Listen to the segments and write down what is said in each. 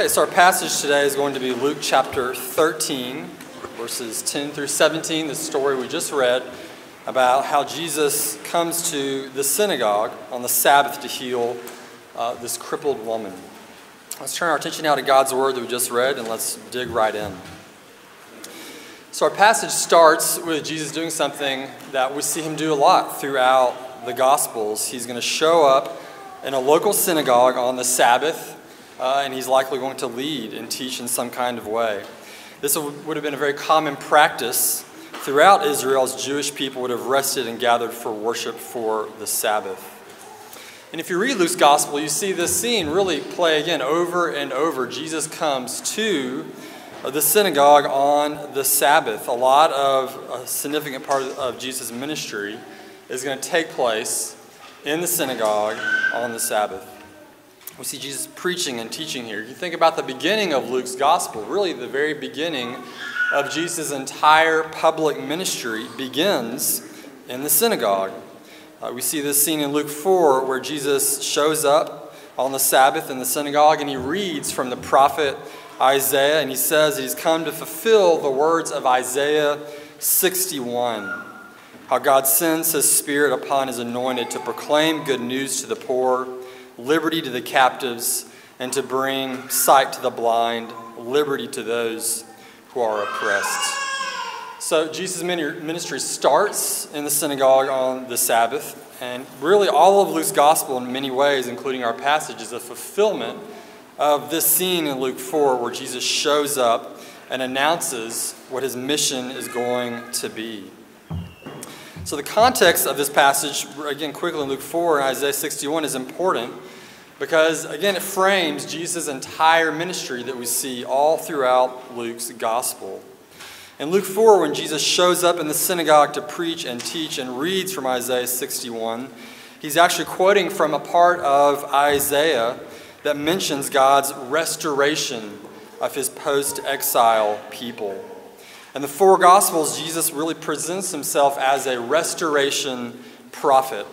Okay, so our passage today is going to be Luke chapter 13, verses 10 through 17, the story we just read about how Jesus comes to the synagogue on the Sabbath to heal uh, this crippled woman. Let's turn our attention now to God's word that we just read and let's dig right in. So, our passage starts with Jesus doing something that we see him do a lot throughout the Gospels. He's going to show up in a local synagogue on the Sabbath uh, and he's likely going to lead and teach in some kind of way. This would have been a very common practice throughout Israel as Jewish people would have rested and gathered for worship for the Sabbath. And if you read Luke's gospel, you see this scene really play again over and over. Jesus comes to the synagogue on the Sabbath. A lot of a significant part of Jesus' ministry is going to take place in the synagogue on the Sabbath. We see Jesus preaching and teaching here. You think about the beginning of Luke's gospel, really the very beginning of Jesus' entire public ministry begins in the synagogue. Uh, we see this scene in Luke 4 where Jesus shows up on the Sabbath in the synagogue and he reads from the prophet Isaiah and he says he's come to fulfill the words of Isaiah 61. How God sends his Spirit upon his anointed to proclaim good news to the poor liberty to the captives, and to bring sight to the blind, liberty to those who are oppressed. So, Jesus' ministry starts in the synagogue on the Sabbath, and really all of Luke's gospel, in many ways, including our passage, is a fulfillment of this scene in Luke 4 where Jesus shows up and announces what his mission is going to be. So, the context of this passage, again, quickly in Luke 4 and Isaiah 61, is important because, again, it frames Jesus' entire ministry that we see all throughout Luke's gospel. In Luke 4, when Jesus shows up in the synagogue to preach and teach and reads from Isaiah 61, he's actually quoting from a part of Isaiah that mentions God's restoration of his post exile people. In the four Gospels, Jesus really presents himself as a restoration prophet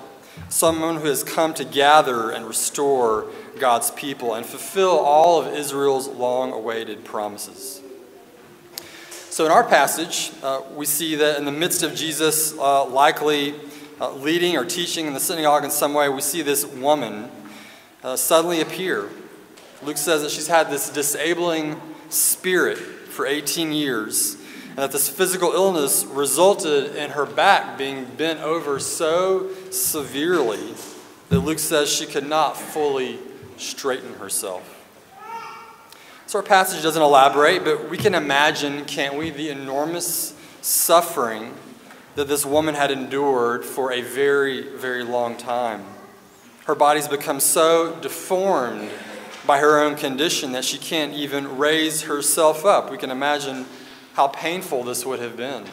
someone who has come to gather and restore God's people and fulfill all of Israel's long awaited promises. So, in our passage, uh, we see that in the midst of Jesus uh, likely uh, leading or teaching in the synagogue in some way, we see this woman uh, suddenly appear. Luke says that she's had this disabling spirit for 18 years and that this physical illness resulted in her back being bent over so severely that Luke says she could not fully straighten herself. So our passage doesn't elaborate, but we can imagine, can't we, the enormous suffering that this woman had endured for a very, very long time. Her body's become so deformed by her own condition that she can't even raise herself up. We can imagine how painful this would have been,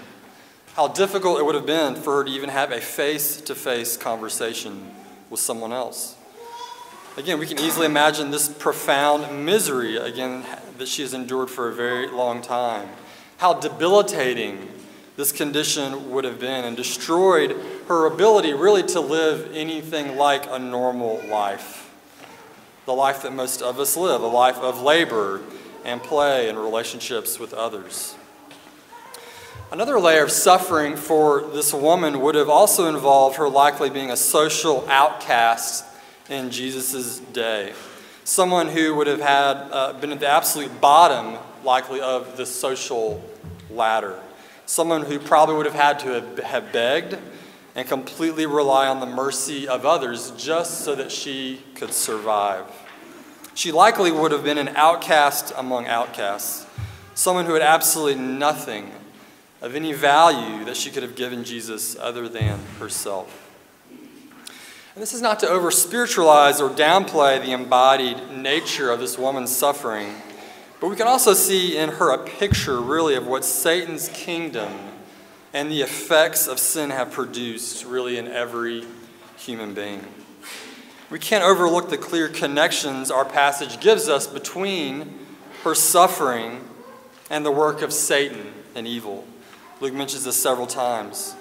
how difficult it would have been for her to even have a face to face conversation with someone else. Again, we can easily imagine this profound misery, again, that she has endured for a very long time. How debilitating this condition would have been and destroyed her ability really to live anything like a normal life. The life that most of us live, a life of labor and play and relationships with others. Another layer of suffering for this woman would have also involved her likely being a social outcast in Jesus' day. Someone who would have had uh, been at the absolute bottom, likely, of the social ladder. Someone who probably would have had to have, have begged and completely rely on the mercy of others just so that she could survive. She likely would have been an outcast among outcasts, someone who had absolutely nothing of any value that she could have given Jesus other than herself. And this is not to over spiritualize or downplay the embodied nature of this woman's suffering, but we can also see in her a picture, really, of what Satan's kingdom and the effects of sin have produced, really, in every human being. We can't overlook the clear connections our passage gives us between her suffering and the work of Satan and evil. Luke mentions this several times.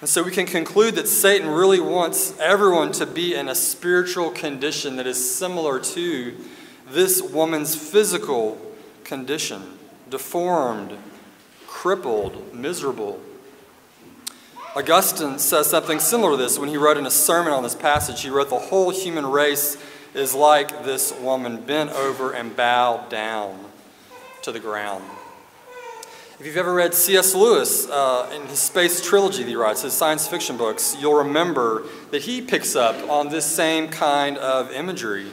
And so we can conclude that Satan really wants everyone to be in a spiritual condition that is similar to this woman's physical condition deformed, crippled, miserable. Augustine says something similar to this when he wrote in a sermon on this passage. He wrote, The whole human race is like this woman, bent over and bowed down to the ground. If you've ever read C.S. Lewis uh, in his space trilogy that he writes, his science fiction books, you'll remember that he picks up on this same kind of imagery.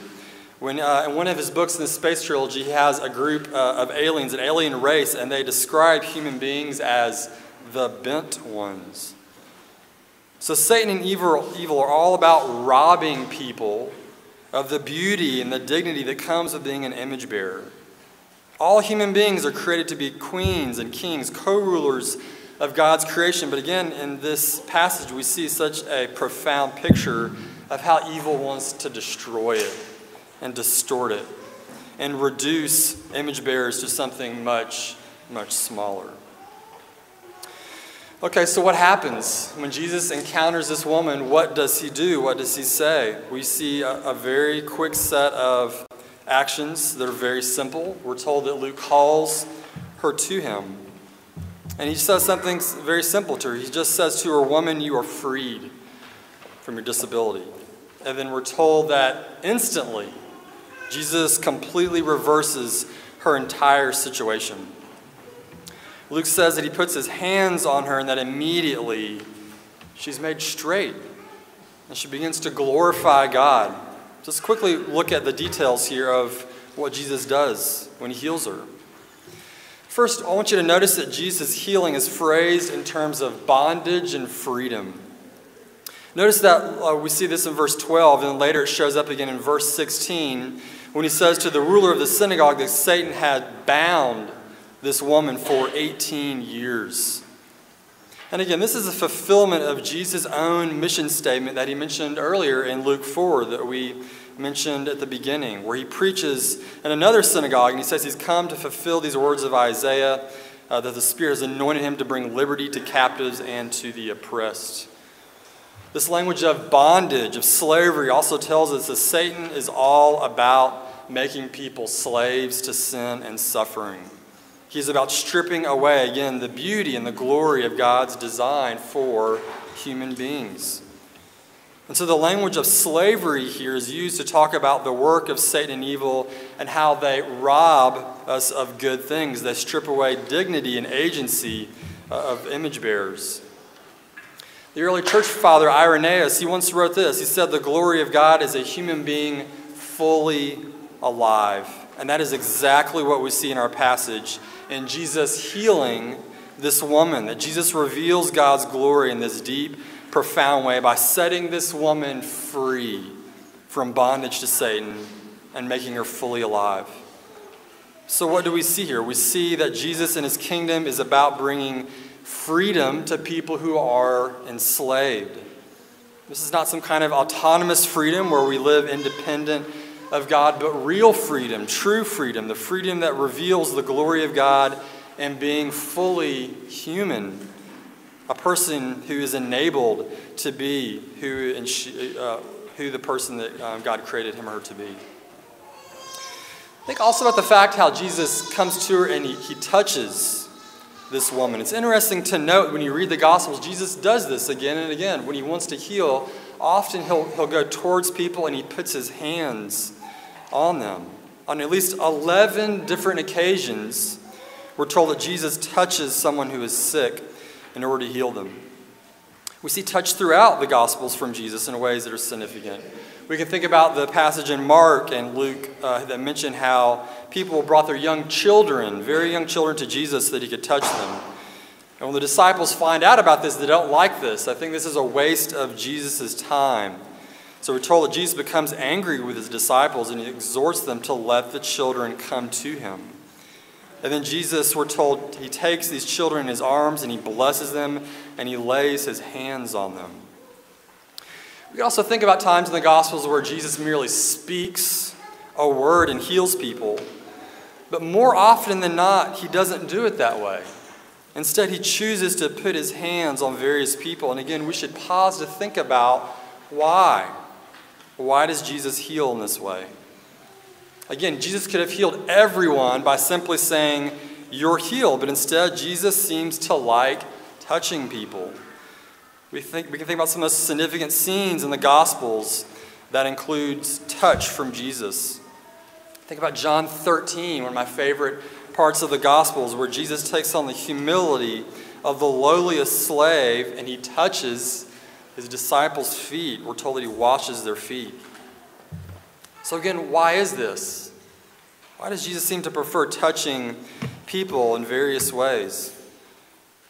When, uh, in one of his books in the space trilogy, he has a group uh, of aliens, an alien race, and they describe human beings as the bent ones. So Satan and evil, evil are all about robbing people of the beauty and the dignity that comes with being an image bearer. All human beings are created to be queens and kings, co rulers of God's creation. But again, in this passage, we see such a profound picture of how evil wants to destroy it and distort it and reduce image bearers to something much, much smaller. Okay, so what happens when Jesus encounters this woman? What does he do? What does he say? We see a, a very quick set of actions that are very simple. We're told that Luke calls her to him. And he says something very simple to her. He just says to her, Woman, you are freed from your disability. And then we're told that instantly, Jesus completely reverses her entire situation. Luke says that he puts his hands on her and that immediately she's made straight. And she begins to glorify God. Just quickly look at the details here of what Jesus does when he heals her. First, I want you to notice that Jesus' healing is phrased in terms of bondage and freedom. Notice that uh, we see this in verse 12, and then later it shows up again in verse 16 when he says to the ruler of the synagogue that Satan had bound this woman for 18 years. And again, this is a fulfillment of Jesus' own mission statement that he mentioned earlier in Luke 4 that we mentioned at the beginning, where he preaches in another synagogue and he says he's come to fulfill these words of Isaiah uh, that the Spirit has anointed him to bring liberty to captives and to the oppressed. This language of bondage, of slavery, also tells us that Satan is all about making people slaves to sin and suffering. He's about stripping away, again, the beauty and the glory of God's design for human beings. And so the language of slavery here is used to talk about the work of Satan and evil and how they rob us of good things. They strip away dignity and agency uh, of image bearers. The early church father Irenaeus, he once wrote this. He said, The glory of God is a human being fully alive. And that is exactly what we see in our passage in Jesus healing this woman, that Jesus reveals God's glory in this deep, profound way by setting this woman free from bondage to Satan and making her fully alive. So, what do we see here? We see that Jesus and his kingdom is about bringing freedom to people who are enslaved. This is not some kind of autonomous freedom where we live independent of God, but real freedom, true freedom, the freedom that reveals the glory of God and being fully human. A person who is enabled to be who, and she, uh, who the person that um, God created him or her to be. Think also about the fact how Jesus comes to her and he, he touches this woman. It's interesting to note when you read the Gospels, Jesus does this again and again. When he wants to heal, often he'll, he'll go towards people and he puts his hands on them. On at least 11 different occasions, we're told that Jesus touches someone who is sick in order to heal them. We see touch throughout the Gospels from Jesus in ways that are significant. We can think about the passage in Mark and Luke uh, that mention how people brought their young children, very young children, to Jesus so that he could touch them. And when the disciples find out about this, they don't like this. I think this is a waste of Jesus' time. So we're told that Jesus becomes angry with his disciples and he exhorts them to let the children come to him. And then Jesus, we're told, he takes these children in his arms and he blesses them and he lays his hands on them. We also think about times in the Gospels where Jesus merely speaks a word and heals people. But more often than not, he doesn't do it that way. Instead, he chooses to put his hands on various people. And again, we should pause to think about why. Why does Jesus heal in this way? Again, Jesus could have healed everyone by simply saying, You're healed, but instead, Jesus seems to like touching people. We, think, we can think about some of the significant scenes in the Gospels that includes touch from Jesus. Think about John 13, one of my favorite parts of the Gospels, where Jesus takes on the humility of the lowliest slave and he touches his disciples' feet. We're told that he washes their feet. So, again, why is this? Why does Jesus seem to prefer touching people in various ways?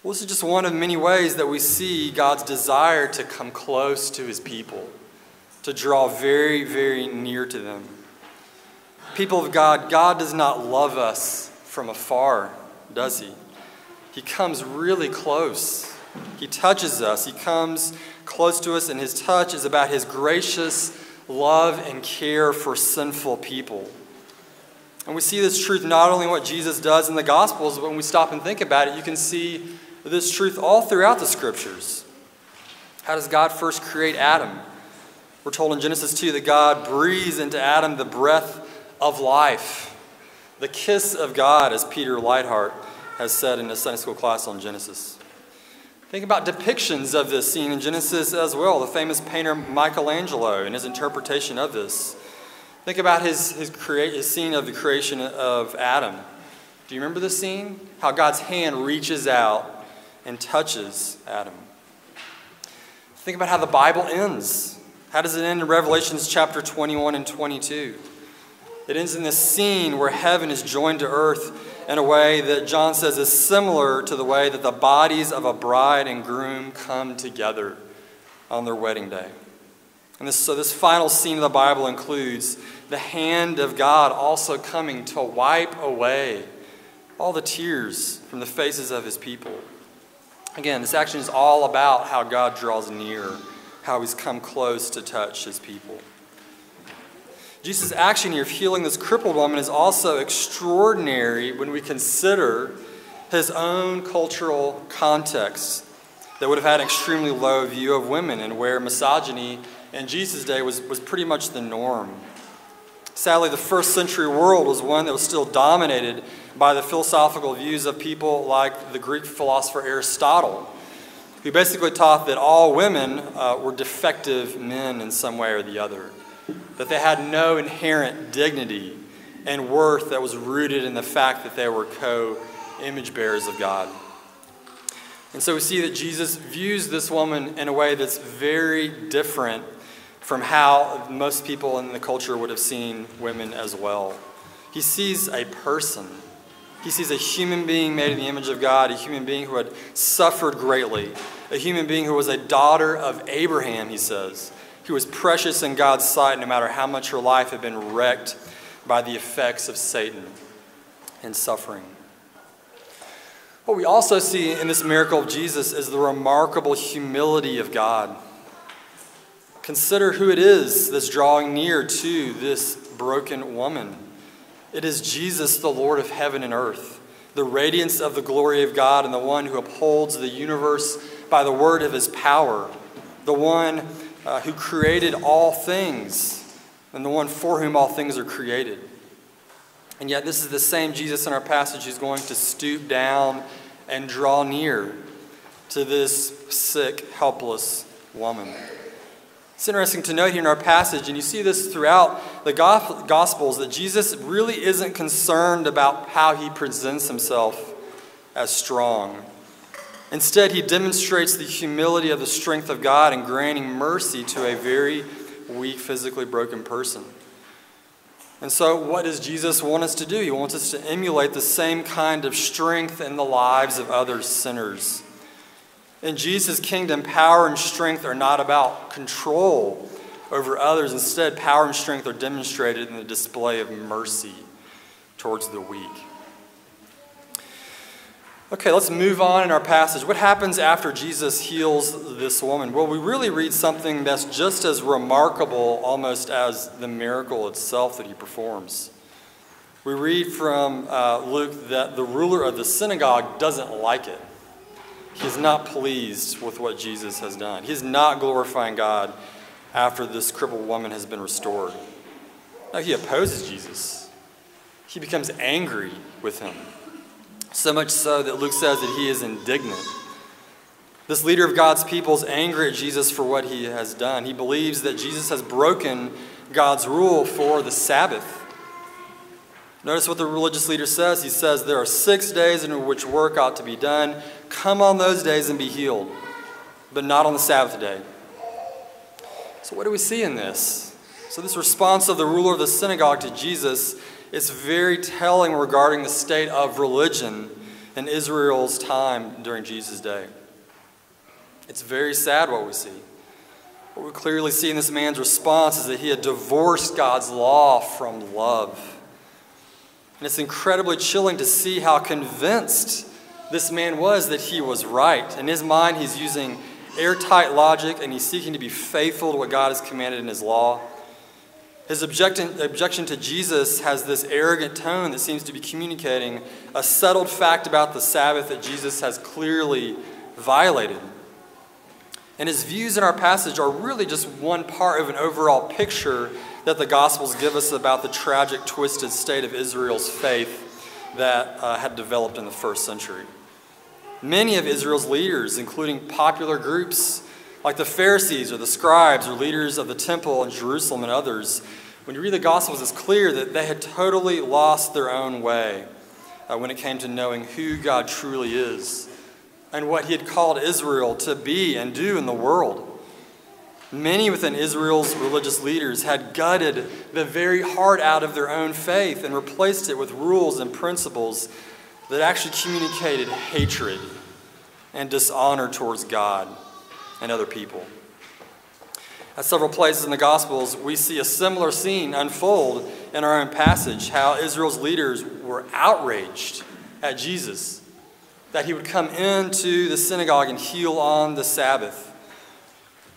Well, this is just one of many ways that we see God's desire to come close to his people, to draw very, very near to them. People of God, God does not love us from afar, does he? He comes really close. He touches us. He comes close to us, and his touch is about his gracious love and care for sinful people. And we see this truth not only in what Jesus does in the Gospels, but when we stop and think about it, you can see this truth all throughout the Scriptures. How does God first create Adam? We're told in Genesis 2 that God breathes into Adam the breath of life, the kiss of God, as Peter Leithart has said in his Sunday school class on Genesis. Think about depictions of this scene in Genesis as well. The famous painter Michelangelo and his interpretation of this. Think about his, his, crea- his scene of the creation of Adam. Do you remember the scene? How God's hand reaches out and touches Adam. Think about how the Bible ends. How does it end in Revelations chapter 21 and 22? It ends in this scene where heaven is joined to earth in a way that John says is similar to the way that the bodies of a bride and groom come together on their wedding day. And this, so, this final scene of the Bible includes the hand of God also coming to wipe away all the tears from the faces of his people. Again, this action is all about how God draws near, how he's come close to touch his people. Jesus' action here of healing this crippled woman is also extraordinary when we consider his own cultural context that would have had an extremely low view of women and where misogyny in Jesus' day was, was pretty much the norm. Sadly, the first century world was one that was still dominated by the philosophical views of people like the Greek philosopher Aristotle, who basically taught that all women uh, were defective men in some way or the other that they had no inherent dignity and worth that was rooted in the fact that they were co image bearers of God. And so we see that Jesus views this woman in a way that's very different from how most people in the culture would have seen women as well. He sees a person. He sees a human being made in the image of God, a human being who had suffered greatly, a human being who was a daughter of Abraham, he says, who was precious in God's sight no matter how much her life had been wrecked by the effects of Satan and suffering. What we also see in this miracle of Jesus is the remarkable humility of God. Consider who it is that's drawing near to this broken woman. It is Jesus, the Lord of heaven and earth, the radiance of the glory of God, and the one who upholds the universe by the word of his power, the one uh, who created all things and the one for whom all things are created. And yet, this is the same Jesus in our passage who's going to stoop down and draw near to this sick, helpless woman. It's interesting to note here in our passage, and you see this throughout the Gospels, that Jesus really isn't concerned about how he presents himself as strong. Instead, he demonstrates the humility of the strength of God in granting mercy to a very weak, physically broken person. And so, what does Jesus want us to do? He wants us to emulate the same kind of strength in the lives of other sinners. In Jesus' kingdom, power and strength are not about control over others. Instead, power and strength are demonstrated in the display of mercy towards the weak. Okay, let's move on in our passage. What happens after Jesus heals this woman? Well, we really read something that's just as remarkable almost as the miracle itself that he performs. We read from uh, Luke that the ruler of the synagogue doesn't like it. He's not pleased with what Jesus has done. He's not glorifying God after this crippled woman has been restored. No, he opposes Jesus. he becomes angry with him. So much so that Luke says that he is indignant. This leader of God's people is angry at Jesus for what he has done. He believes that Jesus has broken God's rule for the Sabbath. Notice what the religious leader says. He says, There are six days in which work ought to be done. Come on those days and be healed, but not on the Sabbath day. So, what do we see in this? So, this response of the ruler of the synagogue to Jesus is very telling regarding the state of religion in Israel's time during Jesus' day. It's very sad what we see. What we clearly see in this man's response is that he had divorced God's law from love. And it's incredibly chilling to see how convinced this man was that he was right. In his mind, he's using airtight logic and he's seeking to be faithful to what God has commanded in his law. His objection, objection to Jesus has this arrogant tone that seems to be communicating a settled fact about the Sabbath that Jesus has clearly violated. And his views in our passage are really just one part of an overall picture that the Gospels give us about the tragic, twisted state of Israel's faith that uh, had developed in the first century. Many of Israel's leaders, including popular groups like the Pharisees or the scribes or leaders of the temple in Jerusalem and others, when you read the Gospels, it's clear that they had totally lost their own way uh, when it came to knowing who God truly is and what he had called Israel to be and do in the world. Many within Israel's religious leaders had gutted the very heart out of their own faith and replaced it with rules and principles that actually communicated hatred and dishonor towards God and other people. At several places in the Gospels, we see a similar scene unfold in our own passage how Israel's leaders were outraged at Jesus that he would come into the synagogue and heal on the Sabbath.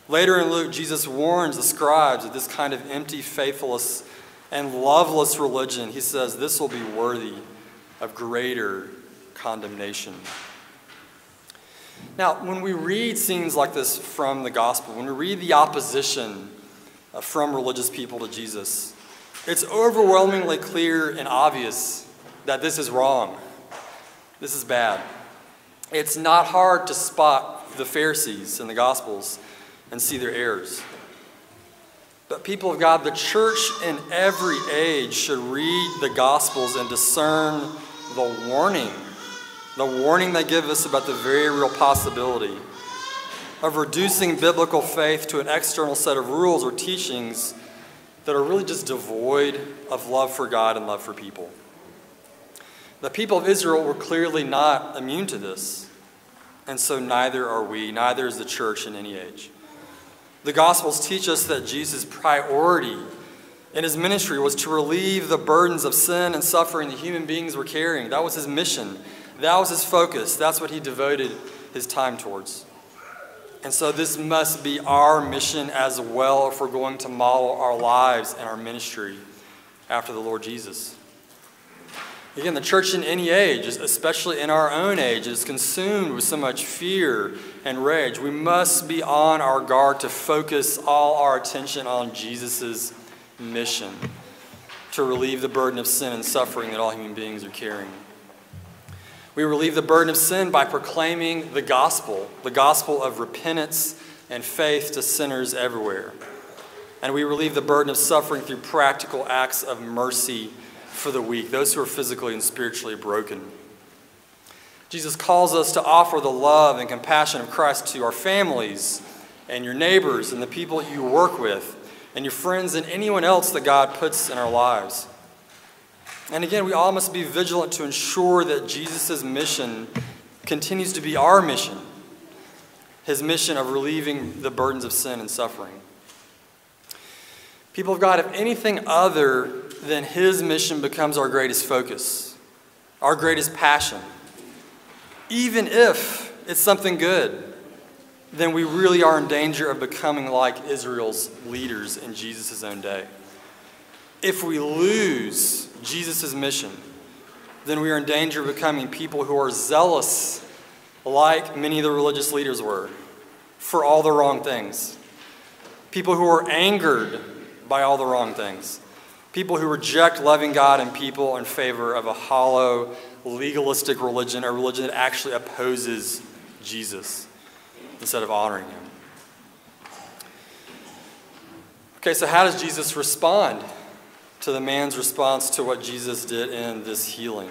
Later in Luke, Jesus warns the scribes of this kind of empty, faithless, and loveless religion. He says this will be worthy of greater condemnation. Now, when we read scenes like this from the gospel, when we read the opposition uh, from religious people to Jesus, it's overwhelmingly clear and obvious that this is wrong. This is bad. It's not hard to spot the Pharisees in the Gospels and see their errors. But, people of God, the church in every age should read the Gospels and discern the warning, the warning they give us about the very real possibility of reducing biblical faith to an external set of rules or teachings that are really just devoid of love for God and love for people. The people of Israel were clearly not immune to this, and so neither are we, neither is the church in any age. The Gospels teach us that Jesus' priority in his ministry was to relieve the burdens of sin and suffering that human beings were carrying. That was his mission, that was his focus, that's what he devoted his time towards. And so, this must be our mission as well if we're going to model our lives and our ministry after the Lord Jesus. Again, the church in any age, especially in our own age, is consumed with so much fear and rage. We must be on our guard to focus all our attention on Jesus' mission to relieve the burden of sin and suffering that all human beings are carrying. We relieve the burden of sin by proclaiming the gospel, the gospel of repentance and faith to sinners everywhere. And we relieve the burden of suffering through practical acts of mercy for the weak, those who are physically and spiritually broken. Jesus calls us to offer the love and compassion of Christ to our families and your neighbors and the people you work with and your friends and anyone else that God puts in our lives. And again, we all must be vigilant to ensure that Jesus' mission continues to be our mission his mission of relieving the burdens of sin and suffering. People of God, if anything other than his mission becomes our greatest focus, our greatest passion. Even if it's something good, then we really are in danger of becoming like Israel's leaders in Jesus' own day. If we lose Jesus' mission, then we are in danger of becoming people who are zealous, like many of the religious leaders were, for all the wrong things. People who are angered by all the wrong things People who reject loving God and people in favor of a hollow, legalistic religion, a religion that actually opposes Jesus instead of honoring him. Okay, so how does Jesus respond to the man's response to what Jesus did in this healing?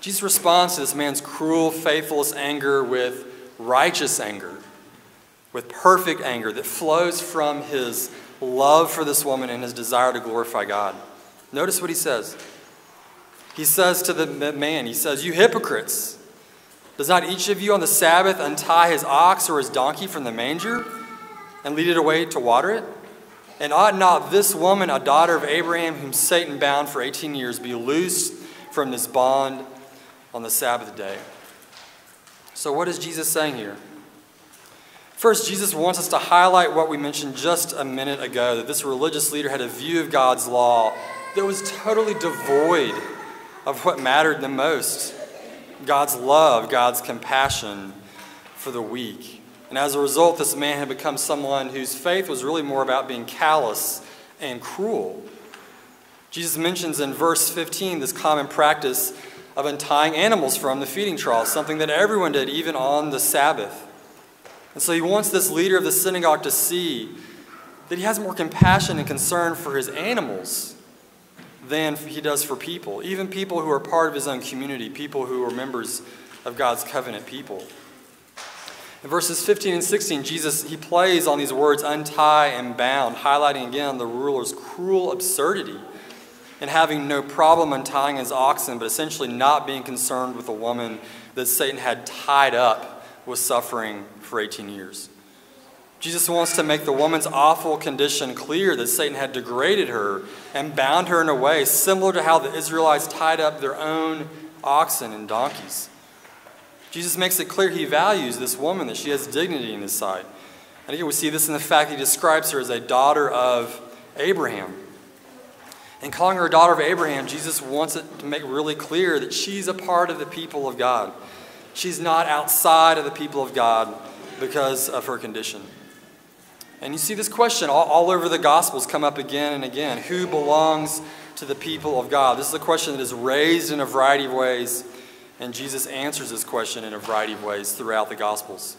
Jesus responds to this man's cruel, faithless anger with righteous anger, with perfect anger that flows from his love for this woman and his desire to glorify God. Notice what he says. He says to the man, He says, You hypocrites, does not each of you on the Sabbath untie his ox or his donkey from the manger and lead it away to water it? And ought not this woman, a daughter of Abraham, whom Satan bound for 18 years, be loosed from this bond on the Sabbath day? So, what is Jesus saying here? First, Jesus wants us to highlight what we mentioned just a minute ago that this religious leader had a view of God's law that was totally devoid of what mattered the most God's love, God's compassion for the weak. And as a result, this man had become someone whose faith was really more about being callous and cruel. Jesus mentions in verse 15 this common practice of untying animals from the feeding trough, something that everyone did, even on the Sabbath. And so he wants this leader of the synagogue to see that he has more compassion and concern for his animals than he does for people, even people who are part of his own community, people who are members of God's covenant people. In verses 15 and 16, Jesus he plays on these words untie and bound, highlighting again the ruler's cruel absurdity in having no problem untying his oxen, but essentially not being concerned with a woman that Satan had tied up with suffering for 18 years. Jesus wants to make the woman's awful condition clear that Satan had degraded her and bound her in a way similar to how the Israelites tied up their own oxen and donkeys. Jesus makes it clear he values this woman, that she has dignity in his sight. And again, we see this in the fact he describes her as a daughter of Abraham. In calling her a daughter of Abraham, Jesus wants it to make really clear that she's a part of the people of God. She's not outside of the people of God because of her condition. And you see this question all, all, over the Gospels come up again and again who belongs to the people of God? This is a question that is raised in a variety of ways, and Jesus answers this question in a variety of ways throughout the Gospels.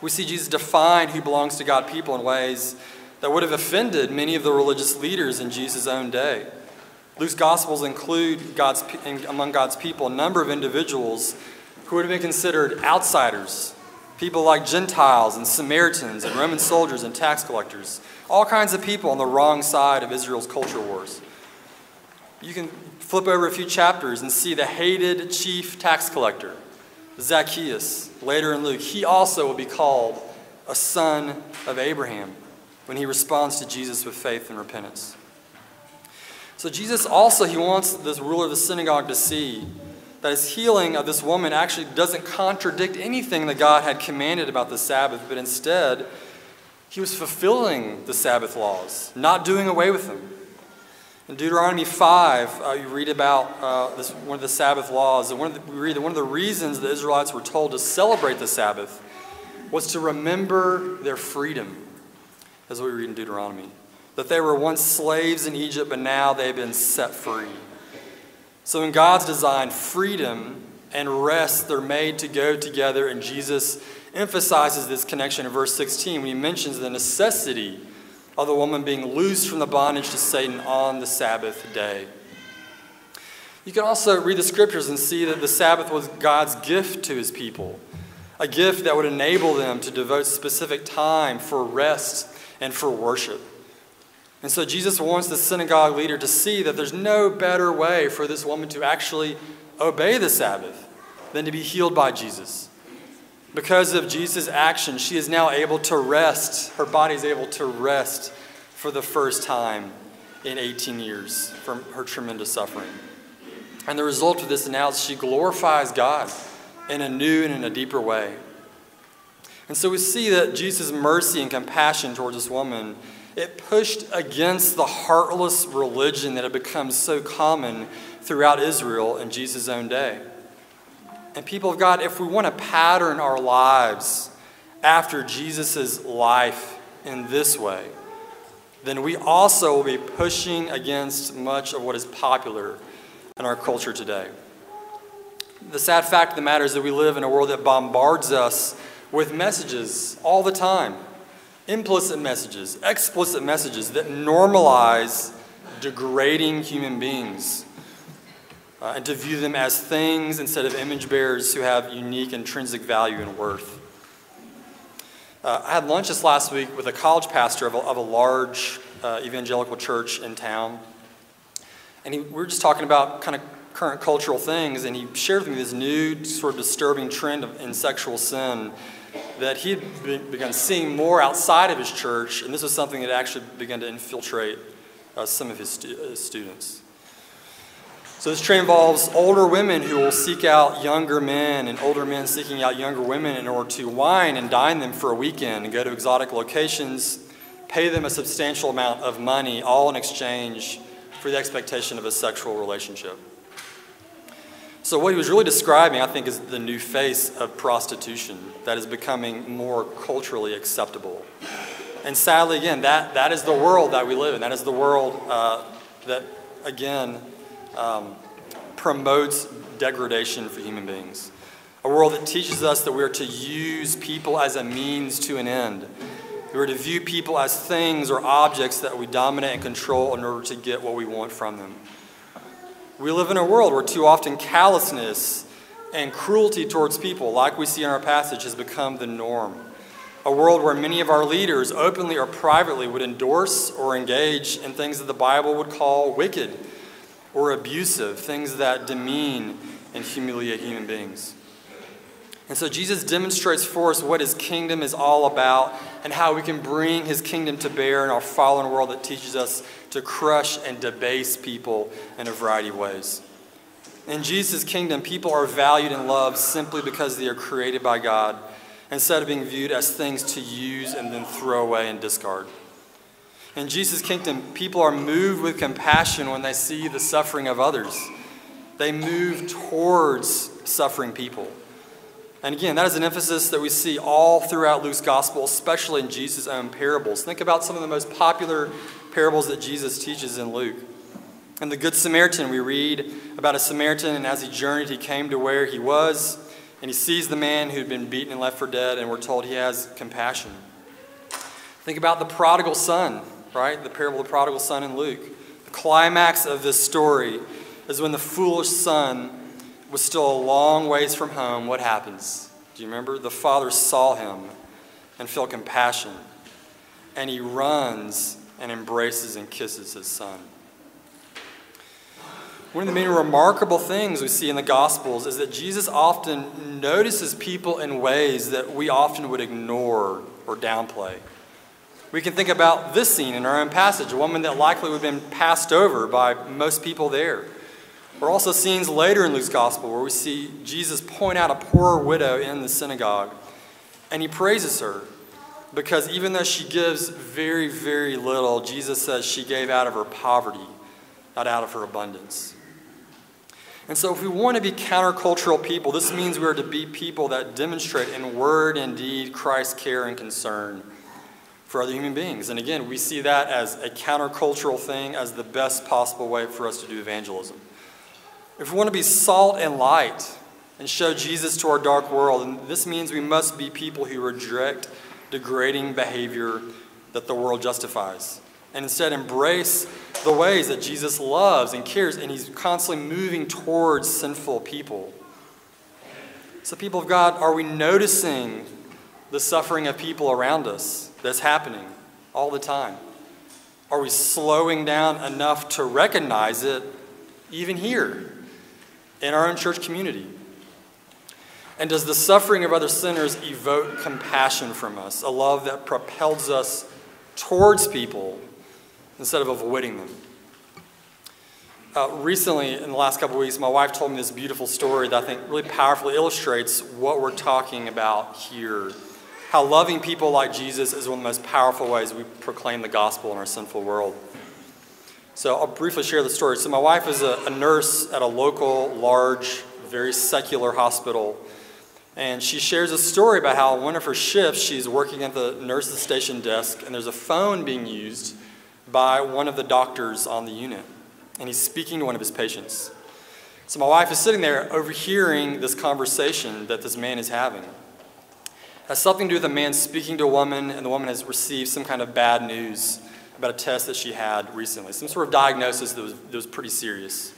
We see Jesus define who belongs to God people in ways that would have offended many of the religious leaders in Jesus' own day. Luke's Gospels include God's, among God's people a number of individuals who would have been considered outsiders People like Gentiles and Samaritans and Roman soldiers and tax collectors. All kinds of people on the wrong side of Israel's culture wars. You can flip over a few chapters and see the hated chief tax collector, Zacchaeus, later in Luke. He also will be called a son of Abraham when he responds to Jesus with faith and repentance. So Jesus also he wants this ruler of the synagogue to see that his healing of this woman actually doesn't contradict anything that God had commanded about the Sabbath, but instead, he was fulfilling the Sabbath laws, not doing away with them. In Deuteronomy 5, uh, you read about uh, this, one of the Sabbath laws, and one the, we read that one of the reasons the Israelites were told to celebrate the Sabbath was to remember their freedom, as we read in Deuteronomy. That they were once slaves in Egypt, but now they've been set free. So, in God's design, freedom and rest, they're made to go together, and Jesus emphasizes this connection in verse 16 when he mentions the necessity of the woman being loosed from the bondage to Satan on the Sabbath day. You can also read the scriptures and see that the Sabbath was God's gift to his people, a gift that would enable them to devote specific time for rest and for worship. And so Jesus wants the synagogue leader to see that there's no better way for this woman to actually obey the Sabbath than to be healed by Jesus. Because of Jesus' action, she is now able to rest. Her body is able to rest for the first time in 18 years from her tremendous suffering. And the result of this now is she glorifies God in a new and in a deeper way. And so we see that Jesus' mercy and compassion towards this woman it pushed against the heartless religion that had become so common throughout Israel in Jesus' own day. And people of God, if we want to pattern our lives after Jesus' life in this way, then we also will be pushing against much of what is popular in our culture today. The sad fact of the matter is that we live in a world that bombards us with messages all the time implicit messages, explicit messages that normalize degrading human beings uh, and to view them as things instead of image bearers who have unique intrinsic value and worth. Uh, I had lunch this last week with a college pastor of a, of a large uh, evangelical church in town. And he, we were just talking about kind of current cultural things, and he shared with me this new, sort of disturbing trend of, in sexual sin that he had begun seeing more outside of his church, and this was something that actually began to infiltrate uh, some of his, stu- his students. So this trend involves older women who will seek out younger men and older men seeking out younger women in order to wine and dine them for a weekend and go to exotic locations, pay them a substantial amount of money, all in exchange for the expectation of a sexual relationship. So, what he was really describing, I think, is the new face of prostitution that is becoming more culturally acceptable. And sadly, again, that, that is the world that we live in. That is the world uh, that, again, um, promotes degradation for human beings. A world that teaches us that we are to use people as a means to an end. We are to view people as things or objects that we dominate and control in order to get what we want from them. We live in a world where too often callousness and cruelty towards people, like we see in our passage, has become the norm. A world where many of our leaders, openly or privately, would endorse or engage in things that the Bible would call wicked or abusive, things that demean and humiliate human beings. And so Jesus demonstrates for us what his kingdom is all about and how we can bring his kingdom to bear in our fallen world that teaches us to crush and debase people in a variety of ways. In Jesus' kingdom, people are valued and loved simply because they are created by God instead of being viewed as things to use and then throw away and discard. In Jesus' kingdom, people are moved with compassion when they see the suffering of others. They move towards suffering people. And again, that is an emphasis that we see all throughout Luke's gospel, especially in Jesus' own parables. Think about some of the most popular parables that Jesus teaches in Luke. In the Good Samaritan, we read about a Samaritan, and as he journeyed, he came to where he was, and he sees the man who'd been beaten and left for dead, and we're told he has compassion. Think about the prodigal son, right? The parable of the prodigal son in Luke. The climax of this story is when the foolish son was still a long ways from home. What happens? Do you remember? The father saw him and felt compassion, and he runs and embraces and kisses his son. One of the many remarkable things we see in the Gospels is that Jesus often notices people in ways that we often would ignore or downplay. We can think about this scene in our own passage, a woman that likely would have been passed over by most people there. Or also scenes later in Luke's Gospel where we see Jesus point out a poor widow in the synagogue and he praises her because even though she gives very, very little, Jesus says she gave out of her poverty, not out of her abundance. And so, if we want to be countercultural people, this means we are to be people that demonstrate in word and deed Christ's care and concern for other human beings. And again, we see that as a countercultural thing, as the best possible way for us to do evangelism. If we want to be salt and light and show Jesus to our dark world, and this means we must be people who reject degrading behavior that the world justifies. And instead, embrace the ways that Jesus loves and cares, and he's constantly moving towards sinful people. So, people of God, are we noticing the suffering of people around us that's happening all the time? Are we slowing down enough to recognize it even here in our own church community? And does the suffering of other sinners evoke compassion from us, a love that propels us towards people instead of avoiding them? Uh, recently, in the last couple weeks, my wife told me this beautiful story that I think really powerfully illustrates what we're talking about here. How loving people like Jesus is one of the most powerful ways we proclaim the gospel in our sinful world. So I'll briefly share the story. So, my wife is a, a nurse at a local, large, very secular hospital and she shares a story about how one of her shifts, she's working at the nurse's station desk, and there's a phone being used by one of the doctors on the unit, and he's speaking to one of his patients. So my wife is sitting there overhearing this conversation that this man is having. Has something to do with a man speaking to a woman, and the woman has received some kind of bad news about a test that she had recently, some sort of diagnosis that was, that was pretty serious.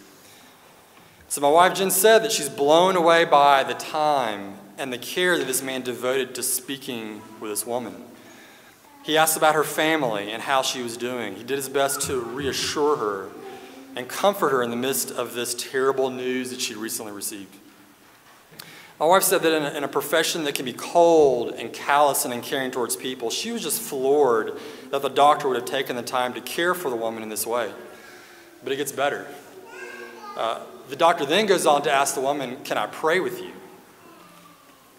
So my wife Jen said that she's blown away by the time and the care that this man devoted to speaking with this woman. He asked about her family and how she was doing. He did his best to reassure her and comfort her in the midst of this terrible news that she recently received. My wife said that in a, in a, profession that can be cold and callous and uncaring towards people, she was just floored that the doctor would have taken the time to care for the woman in this way. But it gets better. Uh, the doctor then goes on to ask the woman, Can I pray with you?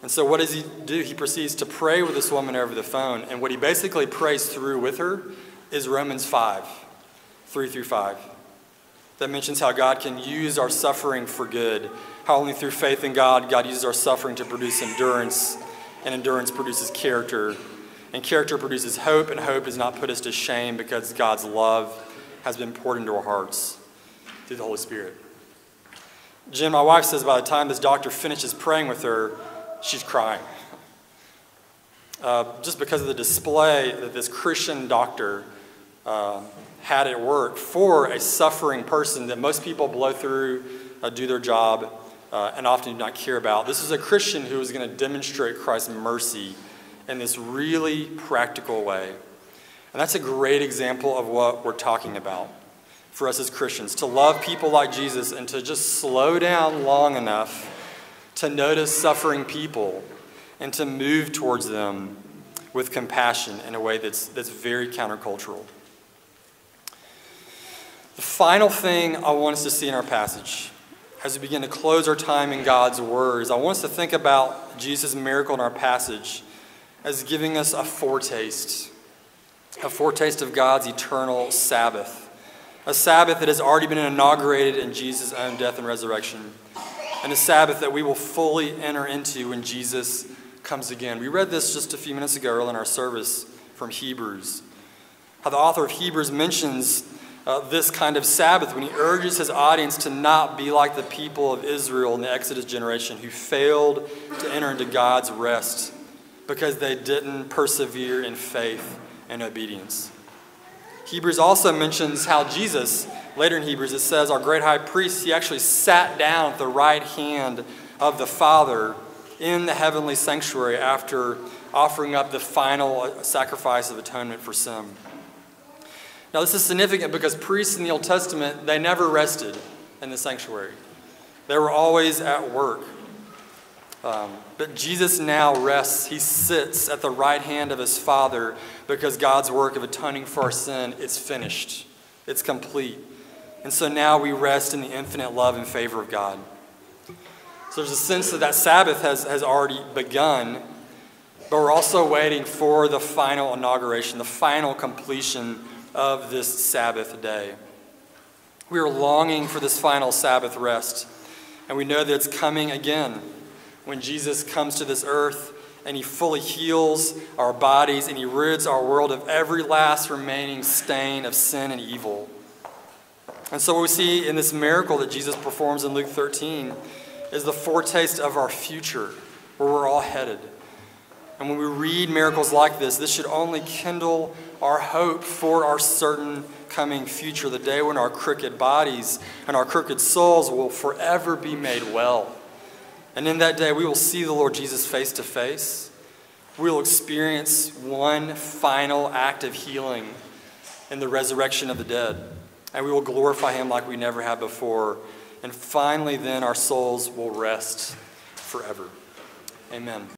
And so, what does he do? He proceeds to pray with this woman over the phone. And what he basically prays through with her is Romans 5 3 through 5 that mentions how God can use our suffering for good. How only through faith in God, God uses our suffering to produce endurance, and endurance produces character. And character produces hope, and hope does not put us to shame because God's love has been poured into our hearts through the Holy Spirit. Jim, my wife says by the time this doctor finishes praying with her, she's crying. Uh, just because of the display that this Christian doctor uh, had at work for a suffering person that most people blow through, uh, do their job, uh, and often do not care about. This is a Christian who is going to demonstrate Christ's mercy in this really practical way. And that's a great example of what we're talking about for us as Christians to love people like Jesus and to just slow down long enough to notice suffering people and to move towards them with compassion in a way that's, that's very countercultural. The final thing I want us to see in our passage as we begin to close our time in God's words, I want us to think about Jesus' miracle in our passage as giving us a foretaste, a foretaste of God's eternal Sabbath, a Sabbath that has already been inaugurated in Jesus' own death and resurrection, and a Sabbath that we will fully enter into when Jesus comes again. We read this just a few minutes ago early in our service from Hebrews. How the author of Hebrews mentions uh, this kind of Sabbath when he urges his audience to not be like the people of Israel in the Exodus generation who failed to enter into God's rest because they didn't persevere in faith and obedience. Hebrews also mentions how Jesus, later in Hebrews, it says, our great high priest, he actually sat down at the right hand of the Father in the heavenly sanctuary after offering up the final sacrifice of atonement for sin. Now, this is significant because priests in the Old Testament, they never rested in the sanctuary. They were always at work. Um, but Jesus now rests. He sits at the right hand of his Father because God's work of atoning for our sin is finished. It's complete. And so now we rest in the infinite love and favor of God. So there's a sense that that Sabbath has, has already begun, but we're also waiting for the final inauguration, the final completion of this Sabbath day. We are longing for this final Sabbath rest, and we know that it's coming again when Jesus comes to this earth and he fully heals our bodies and he rids our world of every last remaining stain of sin and evil. And so, what we see in this miracle that Jesus performs in Luke 13 is the foretaste of our future, where we're all headed. And when we read miracles like this, this should only kindle our hope for our certain coming future, the day when our crooked bodies and our crooked souls will forever be made well. And in that day, we will see the Lord Jesus face to face. We will experience one final act of healing in the resurrection of the dead. And we will glorify him like we never have before. And finally, then, our souls will rest forever. Amen.